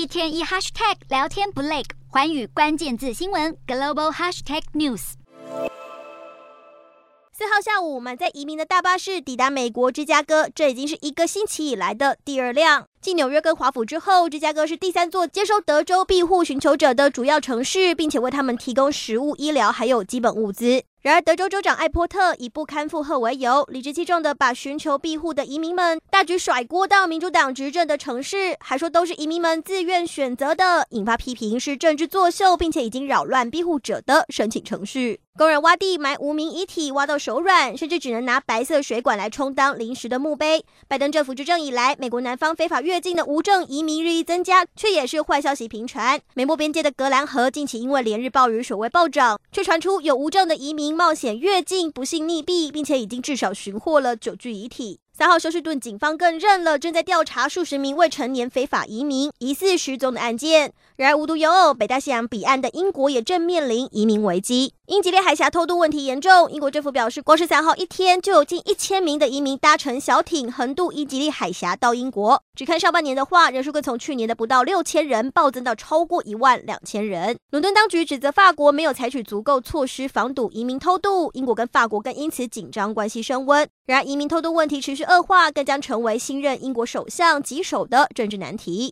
一天一 hashtag 聊天不累，寰宇关键字新闻 global hashtag news。四号下午，满载移民的大巴士抵达美国芝加哥，这已经是一个星期以来的第二辆。继纽约跟华府之后，芝加哥是第三座接收德州庇护寻求者的主要城市，并且为他们提供食物、医疗还有基本物资。然而，德州州长艾波特以不堪负荷为由，理直气壮地把寻求庇护的移民们大举甩锅到民主党执政的城市，还说都是移民们自愿选择的，引发批评是政治作秀，并且已经扰乱庇护者的申请程序。工人挖地埋无名遗体，挖到手软，甚至只能拿白色水管来充当临时的墓碑。拜登政府执政以来，美国南方非法越境的无证移民日益增加，却也是坏消息频传。美墨边界的格兰河近期因为连日暴雨，水位暴涨，却传出有无证的移民冒险越境，不幸溺毙，并且已经至少寻获了九具遗体。三号休斯顿警方更认了正在调查数十名未成年非法移民疑似失踪的案件。然而无独有偶，北大西洋彼岸的英国也正面临移民危机。英吉利海峡偷渡问题严重，英国政府表示，光是三号一天就有近一千名的移民搭乘小艇横渡英吉利海峡到英国。只看上半年的话，人数更从去年的不到六千人暴增到超过一万两千人。伦敦当局指责法国没有采取足够措施防堵移民偷渡，英国跟法国更因此紧张关系升温。然而，移民偷渡问题持续恶化，更将成为新任英国首相棘手的政治难题。